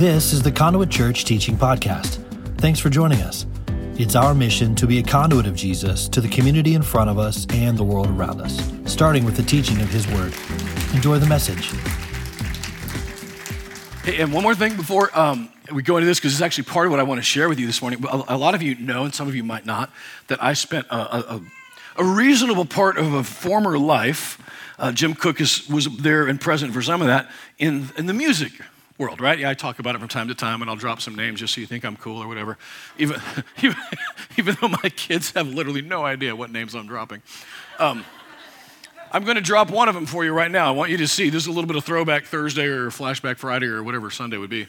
This is the Conduit Church Teaching Podcast. Thanks for joining us. It's our mission to be a conduit of Jesus to the community in front of us and the world around us, starting with the teaching of His Word. Enjoy the message. Hey, and one more thing before um, we go into this, because it's actually part of what I want to share with you this morning. A, a lot of you know, and some of you might not, that I spent a, a, a reasonable part of a former life. Uh, Jim Cook is, was there and present for some of that in, in the music world, right? Yeah, I talk about it from time to time, and I'll drop some names just so you think I'm cool or whatever. Even, even, though my kids have literally no idea what names I'm dropping. Um, I'm going to drop one of them for you right now. I want you to see. This is a little bit of throwback Thursday or flashback Friday or whatever Sunday would be.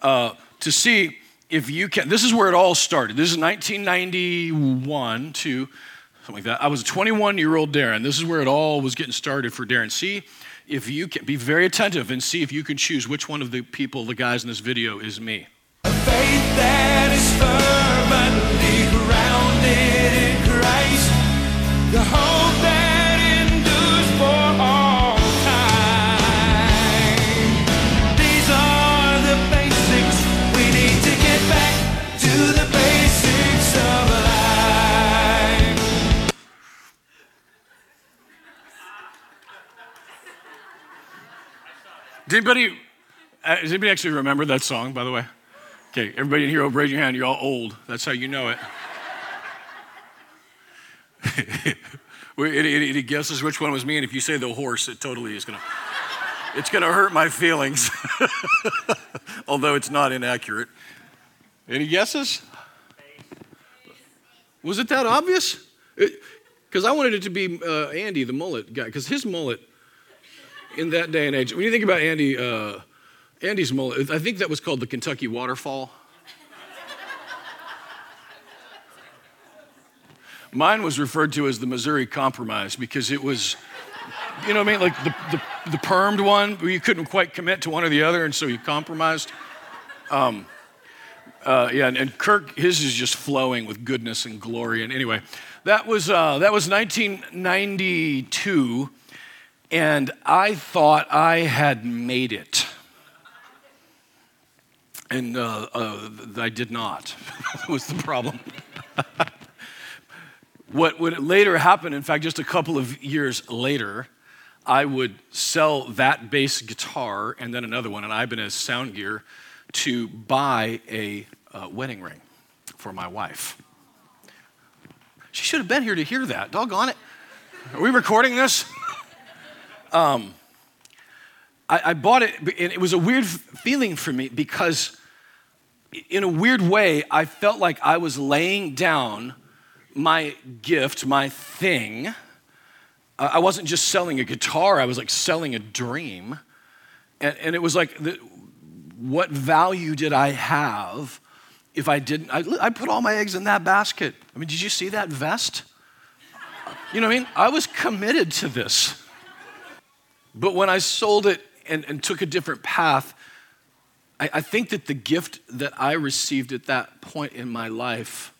Uh, to see if you can. This is where it all started. This is 1991 to something like that. I was a 21 year old Darren. This is where it all was getting started for Darren. See if you can be very attentive and see if you can choose which one of the people, the guys in this video, is me. Anybody, uh, does anybody actually remember that song, by the way? Okay, everybody in here, raise your hand. You're all old. That's how you know it. it guesses which one was me, and if you say the horse, it totally is gonna, it's gonna hurt my feelings. Although it's not inaccurate. Any guesses? Was it that obvious? Because I wanted it to be uh, Andy, the mullet guy, because his mullet in that day and age. When you think about Andy, uh, Andy's mullet, I think that was called the Kentucky Waterfall. Mine was referred to as the Missouri Compromise because it was, you know what I mean, like the, the, the permed one where you couldn't quite commit to one or the other, and so you compromised. Um, uh, yeah, and, and, Kirk, his is just flowing with goodness and glory. And anyway, that was uh, that was 1992 and I thought I had made it. And uh, uh, I did not, was the problem. what would later happen, in fact, just a couple of years later, I would sell that bass guitar and then another one, and Ibanez Sound Gear, to buy a uh, wedding ring for my wife. She should have been here to hear that. Doggone it. Are we recording this? Um, I, I bought it, and it was a weird feeling for me because, in a weird way, I felt like I was laying down my gift, my thing. I wasn't just selling a guitar, I was like selling a dream. And, and it was like, the, what value did I have if I didn't? I, I put all my eggs in that basket. I mean, did you see that vest? You know what I mean? I was committed to this. But when I sold it and, and took a different path, I, I think that the gift that I received at that point in my life,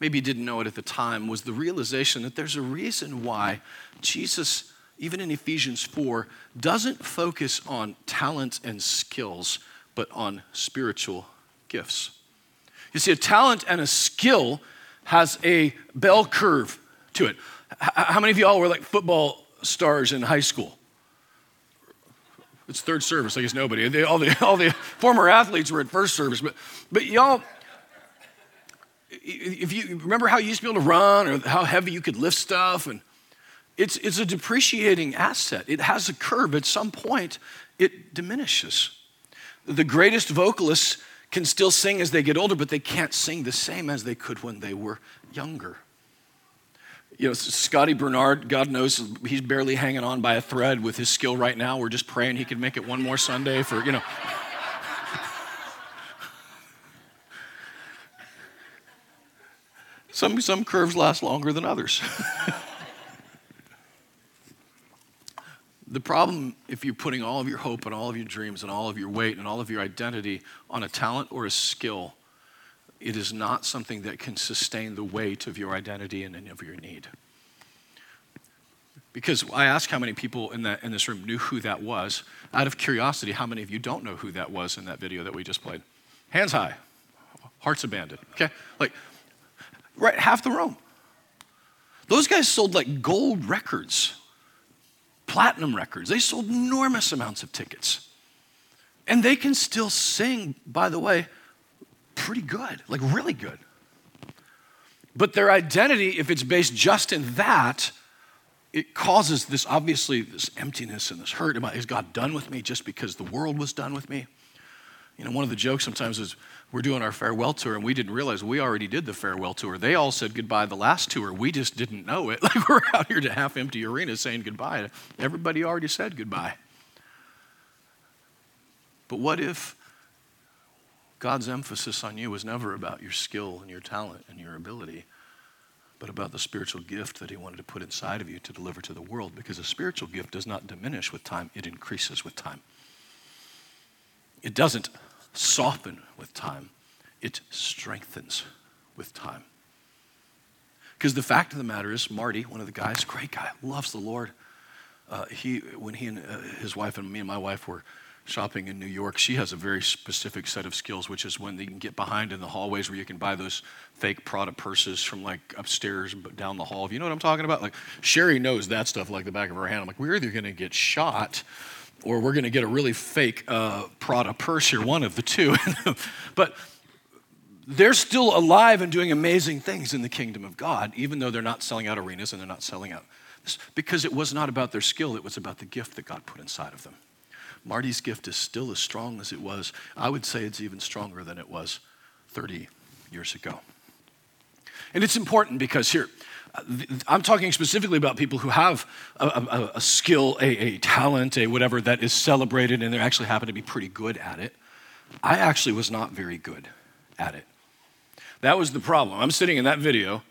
maybe didn't know it at the time, was the realization that there's a reason why Jesus, even in Ephesians 4, doesn't focus on talent and skills, but on spiritual gifts. You see, a talent and a skill has a bell curve to it. How many of y'all were like football stars in high school? It's third service, I guess nobody. They, all, the, all the former athletes were at first service. But, but y'all, if you remember how you used to be able to run or how heavy you could lift stuff, and it's, it's a depreciating asset. It has a curve. At some point, it diminishes. The greatest vocalists can still sing as they get older, but they can't sing the same as they could when they were younger you know, Scotty Bernard, God knows he's barely hanging on by a thread with his skill right now. We're just praying he can make it one more Sunday for, you know. some, some curves last longer than others. the problem, if you're putting all of your hope and all of your dreams and all of your weight and all of your identity on a talent or a skill, it is not something that can sustain the weight of your identity and of your need. Because I asked how many people in, that, in this room knew who that was. Out of curiosity, how many of you don't know who that was in that video that we just played? Hands high. Hearts abandoned. Okay? Like, right, half the room. Those guys sold like gold records, platinum records. They sold enormous amounts of tickets. And they can still sing, by the way, pretty good, like really good. But their identity, if it's based just in that, it causes this obviously this emptiness and this hurt. Am I, Is God done with me just because the world was done with me? You know, one of the jokes sometimes is we're doing our farewell tour and we didn't realize we already did the farewell tour. They all said goodbye the last tour. We just didn't know it. Like we're out here to half empty arenas saying goodbye. Everybody already said goodbye. But what if God's emphasis on you was never about your skill and your talent and your ability? but about the spiritual gift that he wanted to put inside of you to deliver to the world because a spiritual gift does not diminish with time, it increases with time. It doesn't soften with time, it strengthens with time. Because the fact of the matter is, Marty, one of the guys, great guy, loves the Lord. Uh, he, when he and uh, his wife and me and my wife were shopping in New York, she has a very specific set of skills, which is when you can get behind in the hallways where you can buy those fake Prada purses from like upstairs down the hall. If You know what I'm talking about? Like Sherry knows that stuff like the back of her hand. I'm like, we're either going to get shot or we're going to get a really fake uh, Prada purse here, one of the two. but they're still alive and doing amazing things in the kingdom of God, even though they're not selling out arenas and they're not selling out. Because it was not about their skill, it was about the gift that God put inside of them. Marty's gift is still as strong as it was. I would say it's even stronger than it was 30 years ago. And it's important because here, uh, I'm talking specifically about people who have a, a, a skill, a, a, talent, a whatever that is celebrated, and they actually happen to be pretty good at it. I actually was not very good at it. That was the problem. I'm sitting in that video,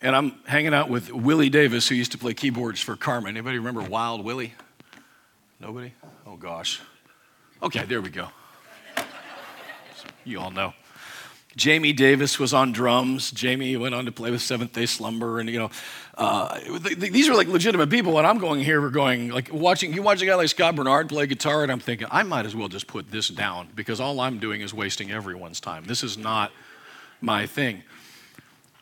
and I'm hanging out with Willie Davis, who used to play keyboards for Carman. Anybody remember Wild Willie? Nobody? Oh gosh. Okay, there we go. You all know. Jamie Davis was on drums. Jamie went on to play with Seventh Day Slumber, and you know, uh, these are like legitimate people. And I'm going here, we're going like watching. You watch a guy like Scott Bernard play guitar, and I'm thinking I might as well just put this down because all I'm doing is wasting everyone's time. This is not my thing.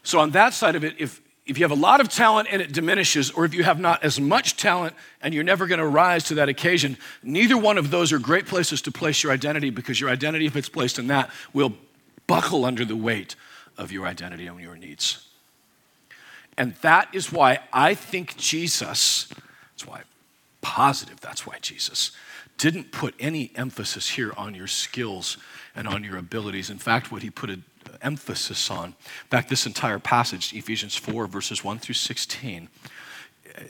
So on that side of it, if if you have a lot of talent and it diminishes, or if you have not as much talent and you're never going to rise to that occasion, neither one of those are great places to place your identity because your identity, if it's placed in that, will buckle under the weight of your identity and your needs. And that is why I think Jesus, that's why positive, that's why Jesus didn't put any emphasis here on your skills and on your abilities. In fact, what he put a emphasis on. In fact, this entire passage, Ephesians 4, verses 1 through 16,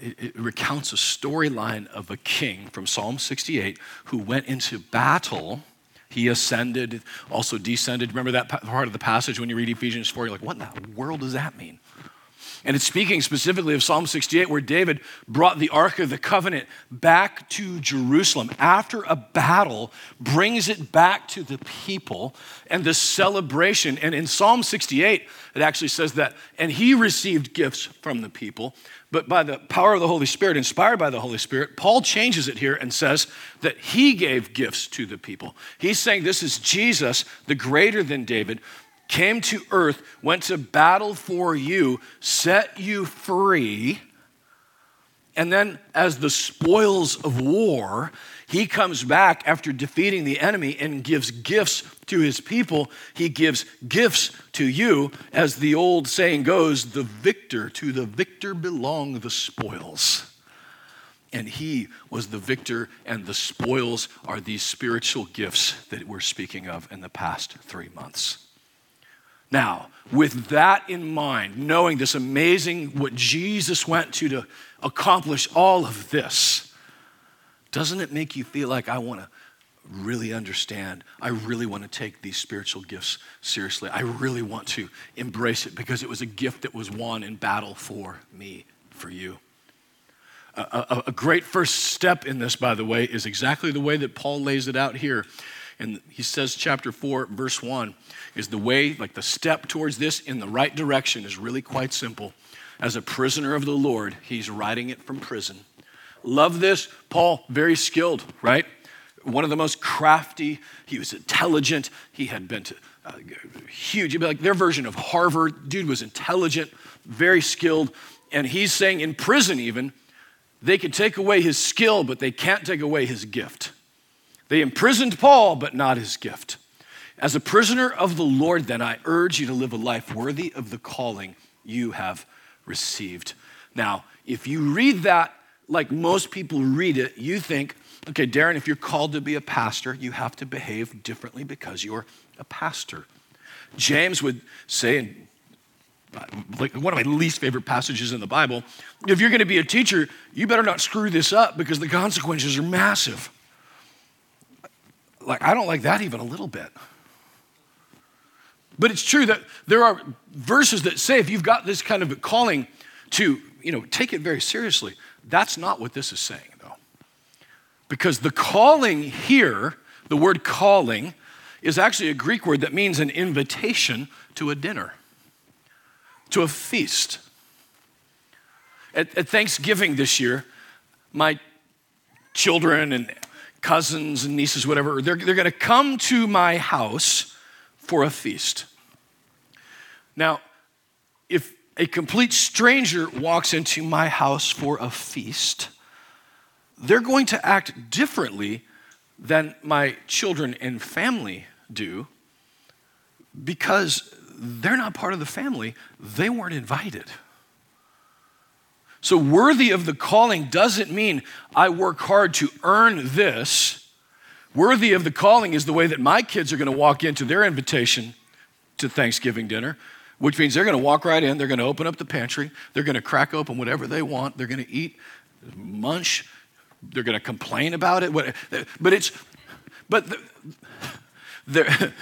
it, it recounts a storyline of a king from Psalm 68 who went into battle. He ascended, also descended. Remember that part of the passage when you read Ephesians 4? You're like, what in the world does that mean? And it's speaking specifically of Psalm 68, where David brought the Ark of the Covenant back to Jerusalem after a battle, brings it back to the people, and the celebration. And in Psalm 68, it actually says that, and he received gifts from the people, but by the power of the Holy Spirit, inspired by the Holy Spirit, Paul changes it here and says that he gave gifts to the people. He's saying this is Jesus, the greater than David, came to earth, went to battle for you, set you free, and then as the spoils of war, he comes back after defeating the enemy and gives gifts to his people. He gives gifts to you. As the old saying goes, the victor, to the victor belong the spoils. And he was the victor, and the spoils are these spiritual gifts that we're speaking of in the past three months. Now, with that in mind, knowing this amazing what Jesus went to to accomplish all of this, doesn't it make you feel like I want to really understand? I really want to take these spiritual gifts seriously. I really want to embrace it because it was a gift that was won in battle for me, for you. A, a, a great first step in this, by the way, is exactly the way that Paul lays it out here. And he says, chapter 4, verse 1 is the way, like the step towards this in the right direction is really quite simple. as a prisoner of the Lord. He's writing it from prison. Love this. Paul, very skilled, right? One of the most crafty. He was intelligent. He had been to uh, huge, like their version of Harvard. Dude was intelligent, very skilled. And he's saying in prison, even, they can take away his skill, but they can't take away his gift. They imprisoned Paul, but not his gift. As a prisoner of the Lord, then, I urge you to live a life worthy of the calling you have received. Now, if you read that like most people read it, you think, okay, Darren, if you're called to be a pastor, you have to behave differently because you're a pastor. James would say, uh, like one of my least favorite passages in the Bible, if you're going to be a teacher, you better not screw this up because the consequences are massive. Like, I don't like that even a little bit. But it's true that there are verses that say if you've got this kind of calling to, you know, take it very seriously. That's not what this is saying, though. Because the calling here, the word calling, is actually a Greek word that means an invitation to a dinner, to a feast. At, at Thanksgiving this year, my children and cousins and nieces, whatever, they're, they're going to come to my house for a feast. Now, if a complete stranger walks into my house for a feast, they're going to act differently than my children and family do because they're not part of the family. They weren't invited. So, worthy of the calling doesn't mean I work hard to earn this. Worthy of the calling is the way that my kids are going to walk into their invitation to Thanksgiving dinner, which means they're going to walk right in, they're going to open up the pantry, they're going to crack open whatever they want, they're going to eat, munch, they're going to complain about it. But it's, but the,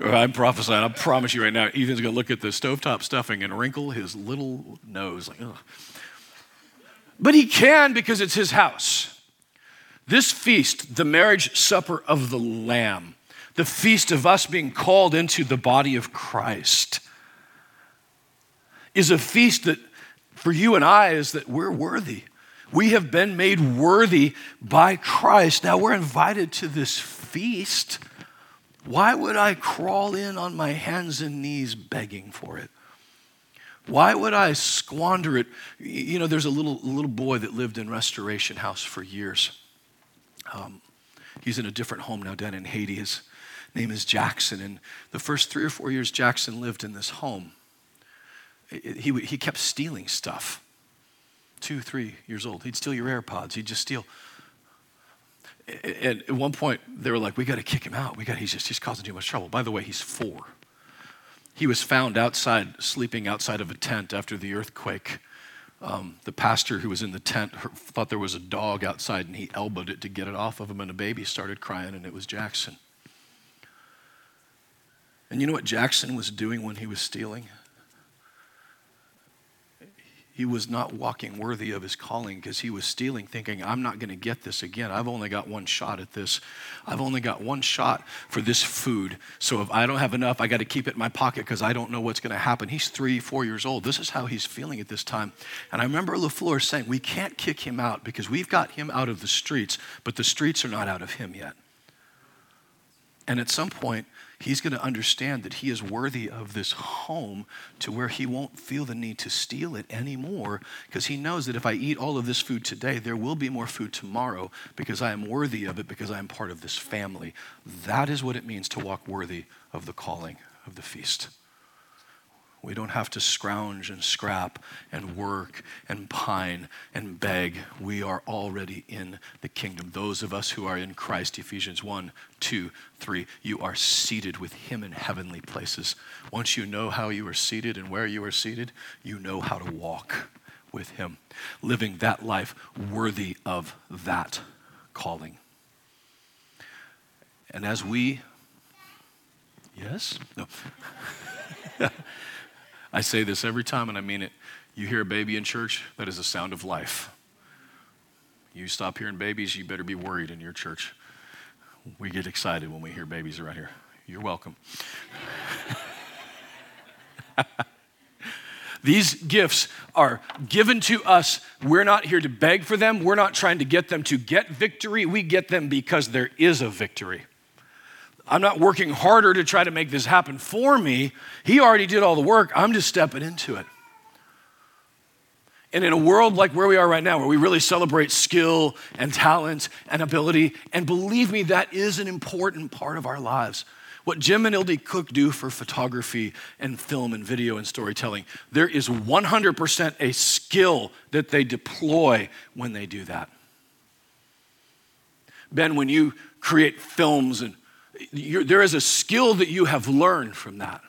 I'm prophesying. I promise you right now, Ethan's going to look at the stovetop stuffing and wrinkle his little nose like, ugh. But he can because it's his house. This feast, the marriage supper of the Lamb, the feast of us being called into the body of Christ, is a feast that for you and I is that we're worthy. We have been made worthy by Christ. Now we're invited to this feast why would I crawl in on my hands and knees begging for it? Why would I squander it? You know, there's a little, little boy that lived in Restoration House for years. Um, he's in a different home now down in Haiti. His name is Jackson. And the first three or four years Jackson lived in this home, he, he kept stealing stuff. Two, three years old. He'd steal your AirPods. He'd just steal and at one point they were like, "We got to kick him out. We got he's just he's causing too much trouble." By the way, he's four. He was found outside, sleeping outside of a tent after the earthquake. Um, the pastor who was in the tent thought there was a dog outside, and he elbowed it to get it off of him, and a baby started crying, and it was Jackson. And you know what Jackson was doing when he was stealing? He was not walking worthy of his calling because he was stealing, thinking, I'm not going to get this again. I've only got one shot at this. I've only got one shot for this food. So if I don't have enough, I got to keep it in my pocket because I don't know what's going to happen. He's three, four years old. This is how he's feeling at this time. And I remember LaFleur saying, We can't kick him out because we've got him out of the streets, but the streets are not out of him yet. And at some point, he's going to understand that he is worthy of this home to where he won't feel the need to steal it anymore because he knows that if I eat all of this food today, there will be more food tomorrow because I am worthy of it because I am part of this family. That is what it means to walk worthy of the calling of the feast. We don't have to scrounge and scrap and work and pine and beg. We are already in the kingdom. Those of us who are in Christ, Ephesians 1, 2, 3, you are seated with Him in heavenly places. Once you know how you are seated and where you are seated, you know how to walk with Him, living that life worthy of that calling. And as we, yes? No. I say this every time and I mean it. You hear a baby in church, that is a sound of life. You stop hearing babies, you better be worried in your church. We get excited when we hear babies around here. You're welcome. These gifts are given to us. We're not here to beg for them. We're not trying to get them to get victory. We get them because there is a victory. I'm not working harder to try to make this happen for me. He already did all the work. I'm just stepping into it. And in a world like where we are right now, where we really celebrate skill and talent and ability, and believe me, that is an important part of our lives. What Jim and Ildy Cook do for photography and film and video and storytelling, there is 100% a skill that they deploy when they do that. Ben, when you create films and there is a skill that you have learned from that.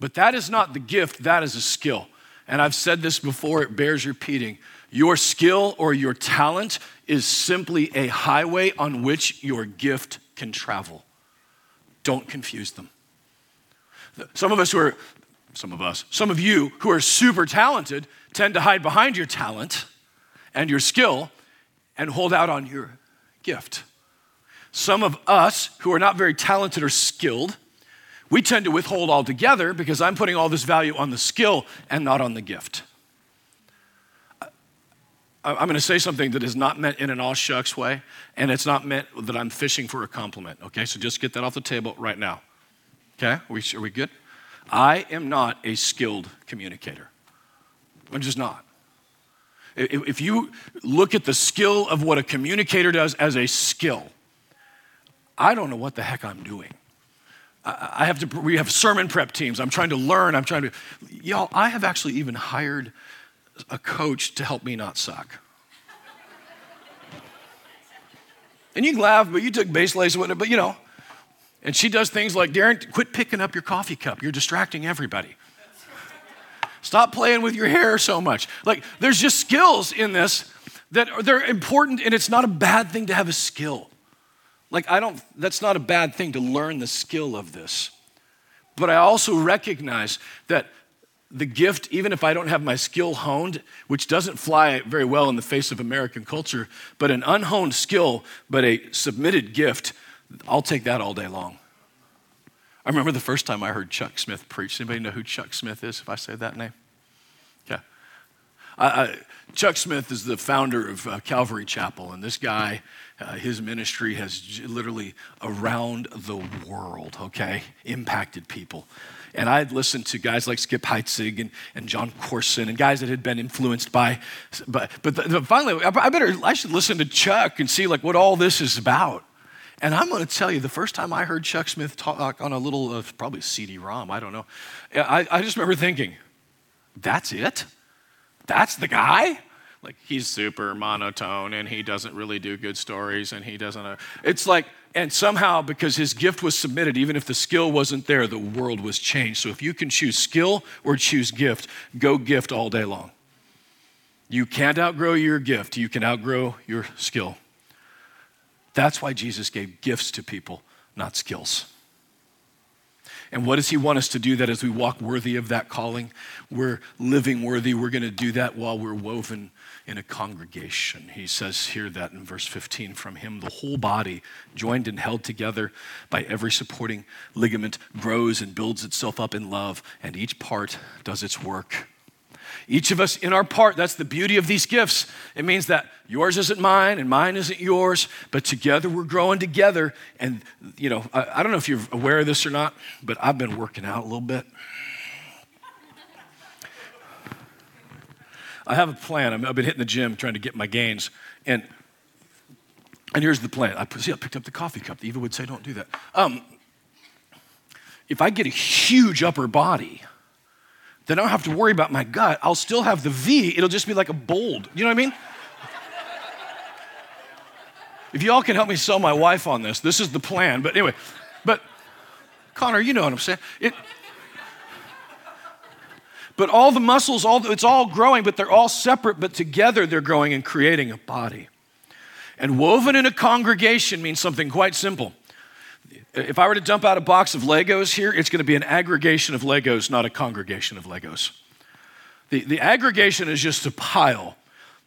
But that is not the gift, that is a skill. And I've said this before, it bears repeating. Your skill or your talent is simply a highway on which your gift can travel. Don't confuse them. Some of us who are, some of us, some of you who are super talented tend to hide behind your talent and your skill and hold out on your gift. Some of us who are not very talented or skilled, we tend to withhold altogether because I'm putting all this value on the skill and not on the gift. I'm going to say something that is not meant in an all shucks way, and it's not meant that I'm fishing for a compliment. Okay, so just get that off the table right now. Okay, are we, are we good? I am not a skilled communicator. I'm just not. If you look at the skill of what a communicator does as a skill, I don't know what the heck I'm doing. I have to, we have sermon prep teams. I'm trying to learn. I'm trying to, y'all, I have actually even hired a coach to help me not suck. and you can laugh, but you took base lace with it, but you know. And she does things like, Darren, quit picking up your coffee cup. You're distracting everybody. Stop playing with your hair so much. Like, there's just skills in this that are, they're important, and it's not a bad thing to have a skill. Like, I don't, that's not a bad thing to learn the skill of this. But I also recognize that the gift, even if I don't have my skill honed, which doesn't fly very well in the face of American culture, but an unhoned skill, but a submitted gift, I'll take that all day long. I remember the first time I heard Chuck Smith preach. Anybody know who Chuck Smith is, if I say that name? I, I, Chuck Smith is the founder of uh, Calvary Chapel, and this guy uh, his ministry has literally around the world, okay, impacted people. And I'd listened to guys like Skip Heitzig and, and Jon Courson and guys that had been influenced by, but, but, the, the, finally, I better, I should listen to Chuck and see like what all this is about. And I'm going to tell you, the first time I heard Chuck Smith talk on a little, uh, probably CD-ROM, I don't know, I, I just remember thinking, that's it? That's the guy? like he's super monotone and he doesn't really do good stories and he doesn't uh, it's like and somehow because his gift was submitted even if the skill wasn't there the world was changed. So if you can choose skill or choose gift go gift all day long. You can't outgrow your gift. You can outgrow your skill. That's why jesus gave gifts to people not skills and what does He want us to do that as we walk worthy of that calling? We're living worthy. We're going to do that while we're woven in a congregation. He says here that in verse 15 from him, the whole body, joined and held together by every supporting ligament, grows and builds itself up in love, and each part does its work. Each of us in our part, that's the beauty of these gifts. It means that yours isn't mine and mine isn't yours, but together we're growing together. And, you know, I, I don't know if you're aware of this or not, but I've been working out a little bit. I have a plan. i have been hitting the gym trying to get my gains. And, and here's the plan. I, see, I picked up the coffee cup. Eva would say, don't do that. Um, if I get a huge upper body, then I don't have to worry about my gut. I'll still have the V. It'll just be like a bold. You know what I mean? if y'all can help me sell my wife on this, this is the plan. But anyway, but Connor, you know what I'm saying. It, but all the muscles, all, it's all growing, but they're all separate, but together they're growing and creating a body. And woven in a congregation means something quite simple. If I were to dump out a box of Legos here, it's going to be an aggregation of Legos, not a congregation of Legos. The, the aggregation is just a pile.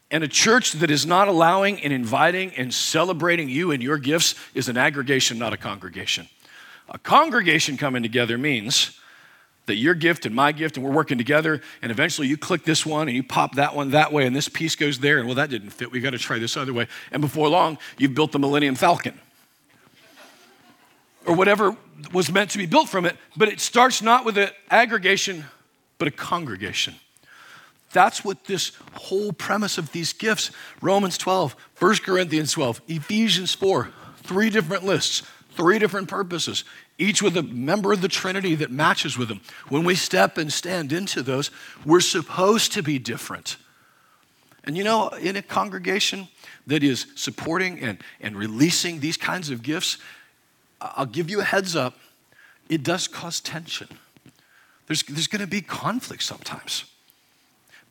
And a church that is not allowing and inviting and celebrating you and your gifts is an aggregation, not a congregation. A congregation coming together means that your gift and my gift, and we're working together, and eventually you click this one and you pop that one that way, and this piece goes there, and well, that didn't fit. We got to try this other way. And before long, you've built the Millennium Falcon or whatever was meant to be built from it, but it starts not with an aggregation, but a congregation. That's what this whole premise of these gifts Romans 12, 1 Corinthians 12, Ephesians 4, three different lists, three different purposes, each with a member of the Trinity that matches with them. When we step and stand into those, we're supposed to be different. And you know, in a congregation that is supporting and, and releasing these kinds of gifts, I'll give you a heads up, it does cause tension. There's, there's going to be conflict sometimes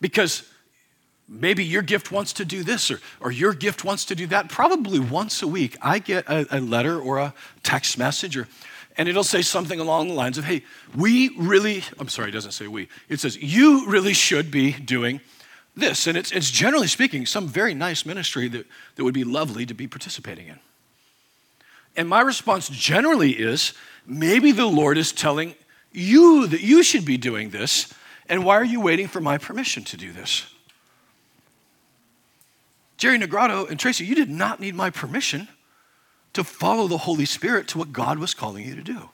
because maybe your gift wants to do this or, or your gift wants to do that. Probably once a week, I get a, a letter or a text message, or, and it'll say something along the lines of, hey, we really, I'm sorry, it doesn't say we, it says, you really should be doing this. And it's, it's generally speaking some very nice ministry that, that would be lovely to be participating in. And my response generally is maybe the Lord is telling you that you should be doing this, and why are you waiting for my permission to do this? Jerry Negrado and Tracy, you did not need my permission to follow the Holy Spirit to what God was calling you to do.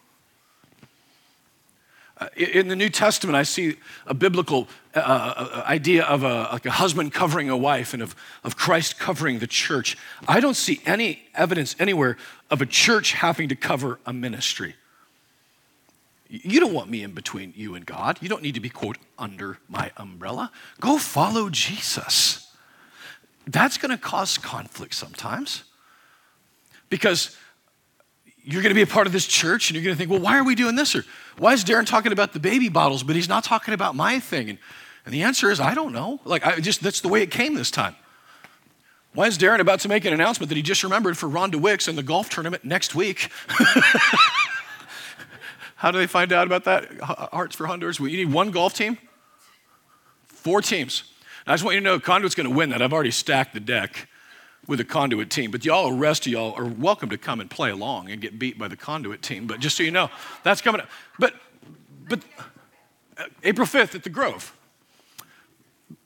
Uh, in the New Testament, I see a biblical uh, uh, uh, idea of a, like a husband covering a wife and of, of Christ covering the church. I don't see any evidence anywhere of a church having to cover a ministry. You don't want me in between you and God. You don't need to be, quote, under my umbrella. Go follow Jesus. That's going to cause conflict sometimes because you're going to be a part of this church and you're going to think, well, why are we doing this? Or why is Darren talking about the baby bottles, but he's not talking about my thing? And, and the answer is, I don't know. Like, I just, that's the way it came this time. Why is Darren about to make an announcement that he just remembered for Rhonda Wicks in the golf tournament next week? How do they find out about that? Hearts for Honduras. We need one golf team? Four teams. I just want you to know Conduit's going to win that. I've already stacked the deck with a conduit team. But y'all, the rest of y'all are welcome to come and play along and get beat by the conduit team. But just so you know, that's coming up. But, but uh, April 5th at the Grove,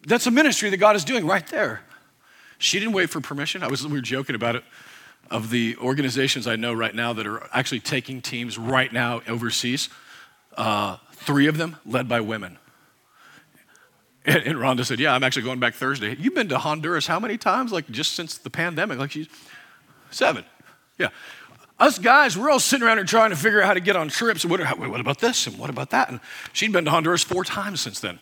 that's a ministry that God is doing right there. She didn't wait for permission. I was, we were joking about it. Of the organizations I know right now that are actually taking teams right now overseas, uh, three of them led by women. And, and Rhonda said, Yeah, I'm actually going back Thursday. You've been to Honduras how many times? Like just since the pandemic? Like she's seven. Yeah. Us guys, we're all sitting around here trying to figure out how to get on trips. What, what about this and what about that? And she'd been to Honduras four times since then.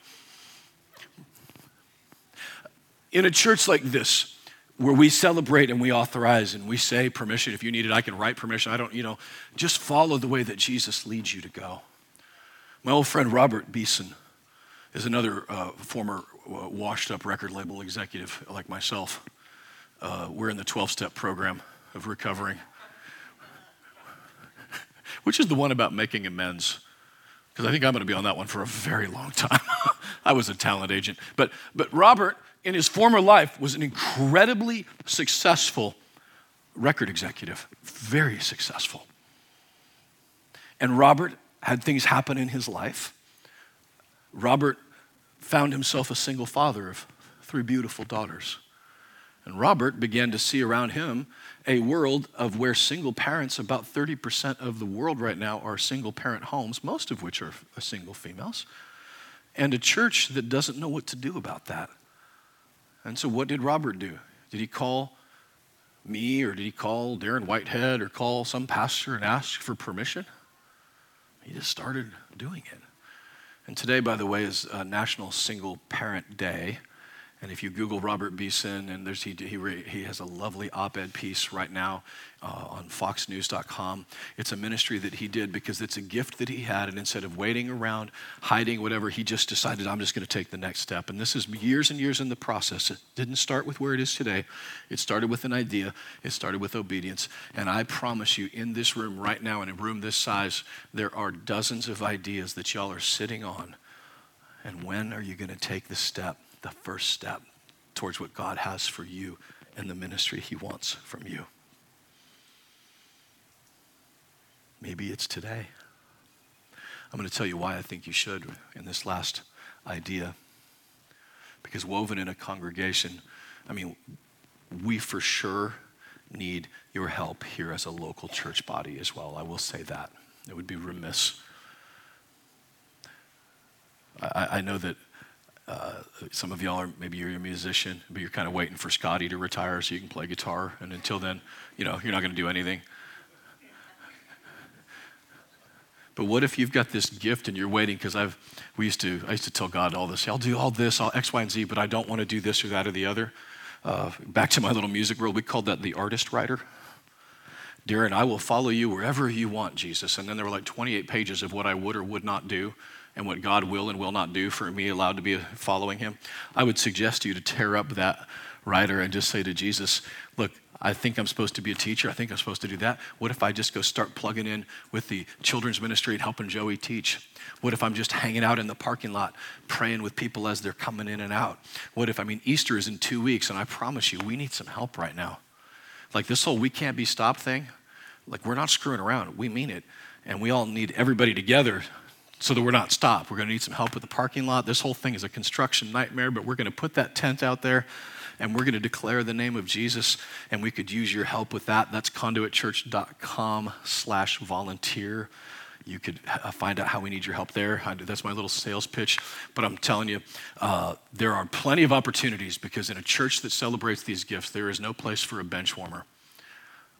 In a church like this, where we celebrate and we authorize and we say permission, if you need it, I can write permission. I don't, you know, just follow the way that Jesus leads you to go. My old friend Robert Beeson is another uh, former uh, washed up record label executive like myself. Uh, we're in the 12 step program of recovering, which is the one about making amends. Because I think I'm going to be on that one for a very long time. I was a talent agent. But, but Robert, in his former life, was an incredibly successful record executive, very successful. And Robert had things happen in his life. Robert found himself a single father of three beautiful daughters. And Robert began to see around him a world of where single parents, about 30% of the world right now are single parent homes, most of which are single females, and a church that doesn't know what to do about that. And so, what did Robert do? Did he call me or did he call Darren Whitehead or call some pastor and ask for permission? He just started doing it. And today, by the way, is uh, National Single Parent Day. And if you Google Robert Beeson, and there's, he, he, he has a lovely op ed piece right now uh, on foxnews.com. It's a ministry that he did because it's a gift that he had. And instead of waiting around, hiding, whatever, he just decided, I'm just going to take the next step. And this is years and years in the process. It didn't start with where it is today, it started with an idea, it started with obedience. And I promise you, in this room right now, in a room this size, there are dozens of ideas that y'all are sitting on. And when are you going to take the step? The first step towards what God has for you and the ministry He wants from you. Maybe it's today. I'm going to tell you why I think you should in this last idea. Because woven in a congregation, I mean, we for sure need your help here as a local church body as well. I will say that. It would be remiss. I, I know that uh, some of y'all are maybe you're a musician, but you're kind of waiting for Scotty to retire so you can play guitar. And until then, you know, you're not going to do anything. But what if you've got this gift and you're waiting? Because I've we used to I used to tell God all this. I'll do all this, I'll X, Y, and Z, but I don't want to do this or that or the other. Uh, back to my little music world, we called that the artist writer. Darren, I will follow you wherever you want, Jesus. And then there were like 28 pages of what I would or would not do and what God will and will not do for me allowed to be following him. I would suggest to you to tear up that writer and just say to Jesus, look, I think I'm supposed to be a teacher. I think I'm supposed to do that. What if I just go start plugging in with the children's ministry and helping Joey teach? What if I'm just hanging out in the parking lot praying with people as they're coming in and out? What if, I mean, Easter is in two weeks, and I promise you, we need some help right now. Like this whole we can't be stopped thing, like we're not screwing around. We mean it. And we all need everybody together so that we're not stopped. We're going to need some help with the parking lot. This whole thing is a construction nightmare, but we're going to put that tent out there and we're going to declare the name of Jesus, and we could use your help with that. That's conduitchurch.com slash volunteer. You could uh, find out how we need your help there. That's my little sales pitch. But I'm telling you, uh, there are plenty of opportunities because in a church that celebrates these gifts, there is no place for a bench warmer.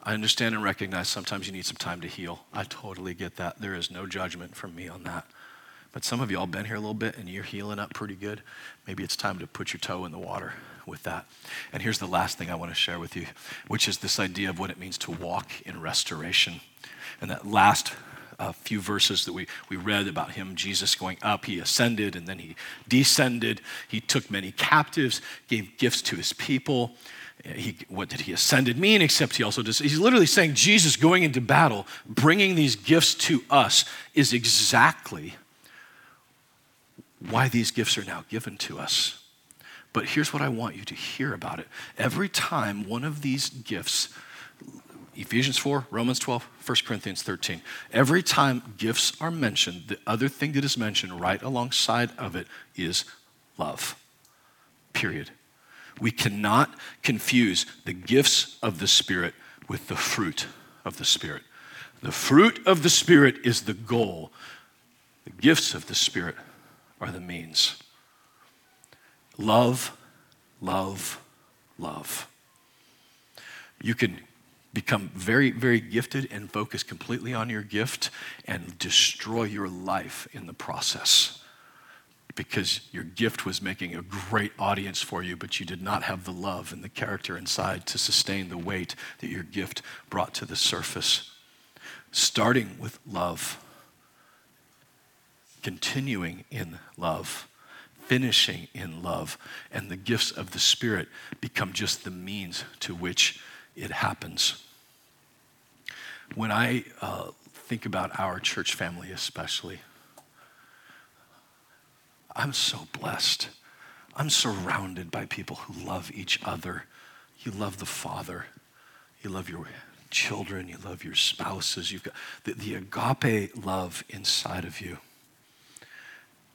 I understand and recognize sometimes you need some time to heal. I totally get that. There is no judgment from me on that. But some of y'all been here a little bit and you're healing up pretty good. Maybe it's time to put your toe in the water with that. And here's the last thing I want to share with you, which is this idea of what it means to walk in restoration. And that last uh, few verses that we, we read about him, Jesus going up, he ascended and then he descended. He took many captives, gave gifts to his people. He, what did he ascended mean? Except he also does, he's literally saying Jesus going into battle, bringing these gifts to us, is exactly why these gifts are now given to us. But here's what I want you to hear about it. Every time one of these gifts, Ephesians 4, Romans 12, 1 Corinthians 13, every time gifts are mentioned, the other thing that is mentioned right alongside of it is love. Period. We cannot confuse the gifts of the Spirit with the fruit of the Spirit. The fruit of the Spirit is the goal, the gifts of the Spirit are the means. Love, love, love. You can become very, very gifted and focus completely on your gift and destroy your life in the process because your gift was making a great audience for you, but you did not have the love and the character inside to sustain the weight that your gift brought to the surface. Starting with love, continuing in love finishing in love, and the gifts of the Spirit become just the means to which it happens. When I uh, think about our church family, especially, I'm so blessed. I'm surrounded by people who love each other. You love the Father, you love your children, you love your spouses. You've got the, the agape love inside of you.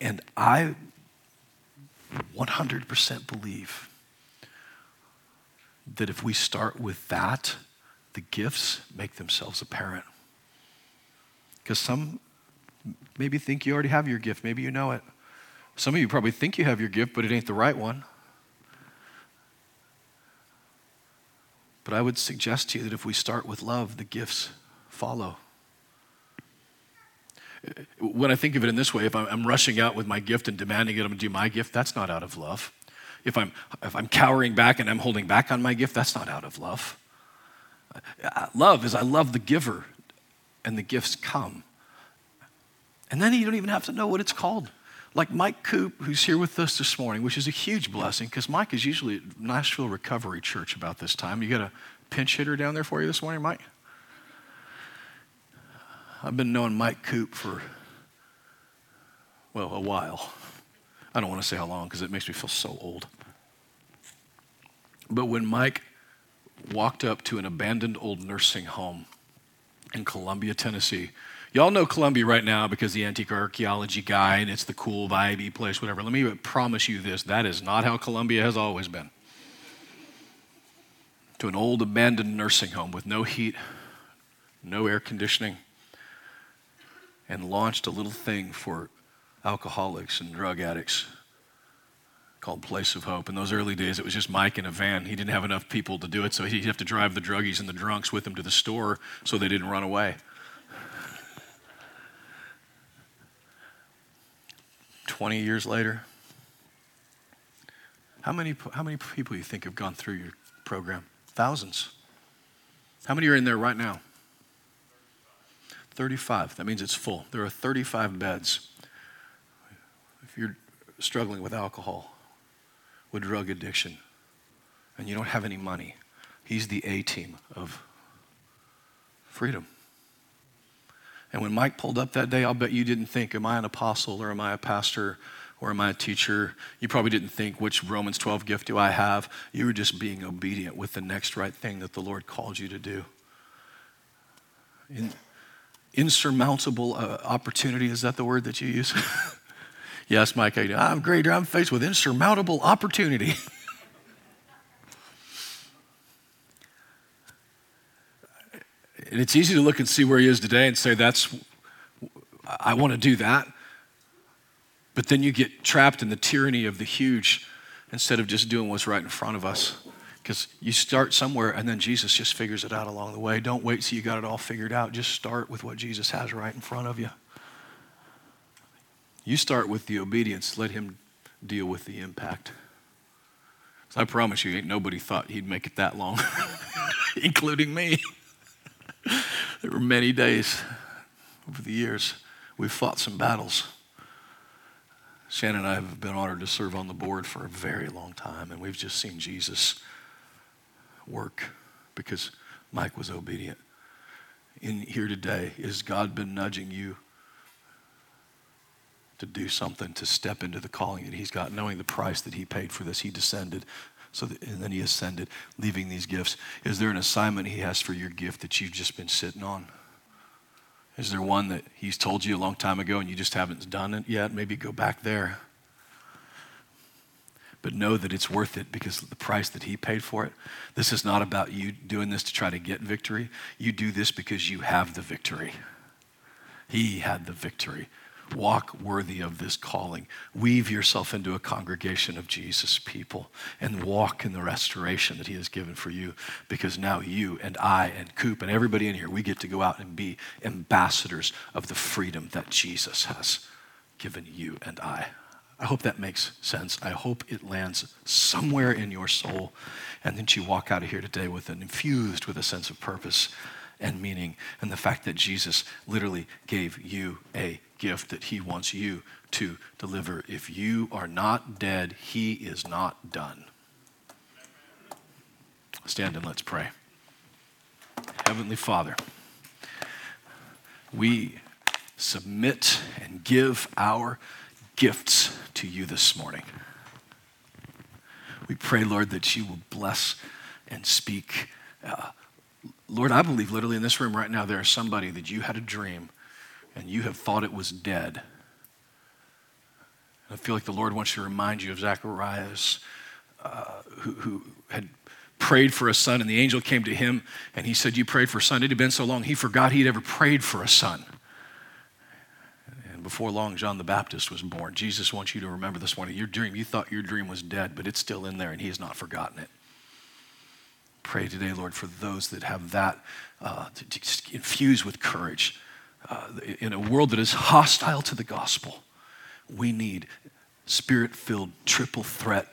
And I 100% believe that if we start with that, the gifts make themselves apparent. Because some maybe think you already have your gift, maybe you know it. Some of you probably think you have your gift, but it ain't the right one. But I would suggest to you that if we start with love, the gifts follow when I think of it in this way, if I'm rushing out with my gift and demanding it, I'm going to do my gift, that's not out of love. If I'm, if I'm cowering back and I'm holding back on my gift, that's not out of love. Uh, love is I love the giver, and the gifts come. And then you don't even have to know what it's called. Like Mike Coop, who's here with us this morning, which is a huge blessing because Mike is usually at Nashville Recovery Church about this time. You got a pinch hitter down there for you this morning, Mike? I've been knowing Mike Coop for, well, a while. I don't want to say how long because it makes me feel so old. But when Mike walked up to an abandoned old nursing home in Columbia, Tennessee, Y'all know Columbia right now because the antique archaeology guy and it's the cool vibey place, whatever. Let me promise you this that is not how Columbia has always been. To an old abandoned nursing home with no heat, no air conditioning, and launched a little thing for alcoholics and drug addicts called Place of Hope. In those early days, it was just Mike in a van. He didn't have enough people to do it, so he'd have to drive the druggies and the drunks with him to the store so they didn't run away. 20 years later, how many, how many people you think have gone through your program? Thousands. How many are in there right now? 35. That means it's full. There are 35 beds. If you're struggling with alcohol, with drug addiction, and you don't have any money, he's the A team of freedom. And when Mike pulled up that day, I'll bet you didn't think, Am I an apostle or am I a pastor or am I a teacher? You probably didn't think, Which Romans 12 gift do I have? You were just being obedient with the next right thing that the Lord called you to do. In, insurmountable uh, opportunity, is that the word that you use? yes, Mike, I, do. I'm great. I'm faced with insurmountable opportunity. And it's easy to look and see where he is today and say, that's, I want to do that. But then you get trapped in the tyranny of the huge instead of just doing what's right in front of us. Because you start somewhere and then Jesus just figures it out along the way. Don't wait till you got it all figured out. Just start with what Jesus has right in front of you. You start with the obedience, let him deal with the impact. So I promise you, ain't nobody thought he'd make it that long, including me. there were many days over the years we've fought some battles. Shannon and I have been honored to serve on the board for a very long time, and we've just seen Jesus work because Mike was obedient. In here today, has God been nudging you to do something, to step into the calling that He's got, knowing the price that He paid for this? He descended so that, and then he ascended, leaving these gifts. Is there an assignment he has for your gift that you've just been sitting on? Is there one that he's told you a long time ago and you just haven't done it yet? Maybe go back there. But know that it's worth it because the price that he paid for it. This is not about you doing this to try to get victory. You do this because you have the victory. He had the victory. Walk worthy of this calling. Weave yourself into a congregation of Jesus people and walk in the restoration that He has given for you because now you and I and Coop and everybody in here, we get to go out and be ambassadors of the freedom that Jesus has given you and I. I hope that makes sense. I hope it lands somewhere in your soul and that you walk out of here today with an infused with a sense of purpose and meaning and the fact that Jesus literally gave you a gift that He wants you to deliver. If you are not dead, He is not done. Stand and let's pray. Heavenly Father, we submit and give our gifts to you this morning. We pray, Lord, that you will bless and speak. Uh, Lord, I believe literally in this room right now, there is somebody that you had a dream and you have thought it was dead. I feel like the Lord wants to remind you of Zacharias, uh, who, who had prayed for a son, and the angel came to him and he said, You prayed for a son. It had been so long, he forgot he'd ever prayed for a son. And before long, John the Baptist was born. Jesus wants you to remember this morning your dream. You thought your dream was dead, but it's still in there, and he has not forgotten it. Pray today, Lord, for those that have that uh, to, to infuse with courage uh, in a world that is hostile to the gospel, we need spirit filled, triple threat,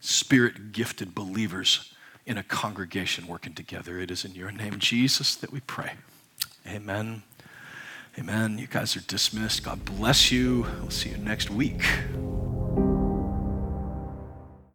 spirit gifted believers in a congregation working together. It is in your name, Jesus, that we pray. Amen. Amen. You guys are dismissed. God bless you. We'll see you next week.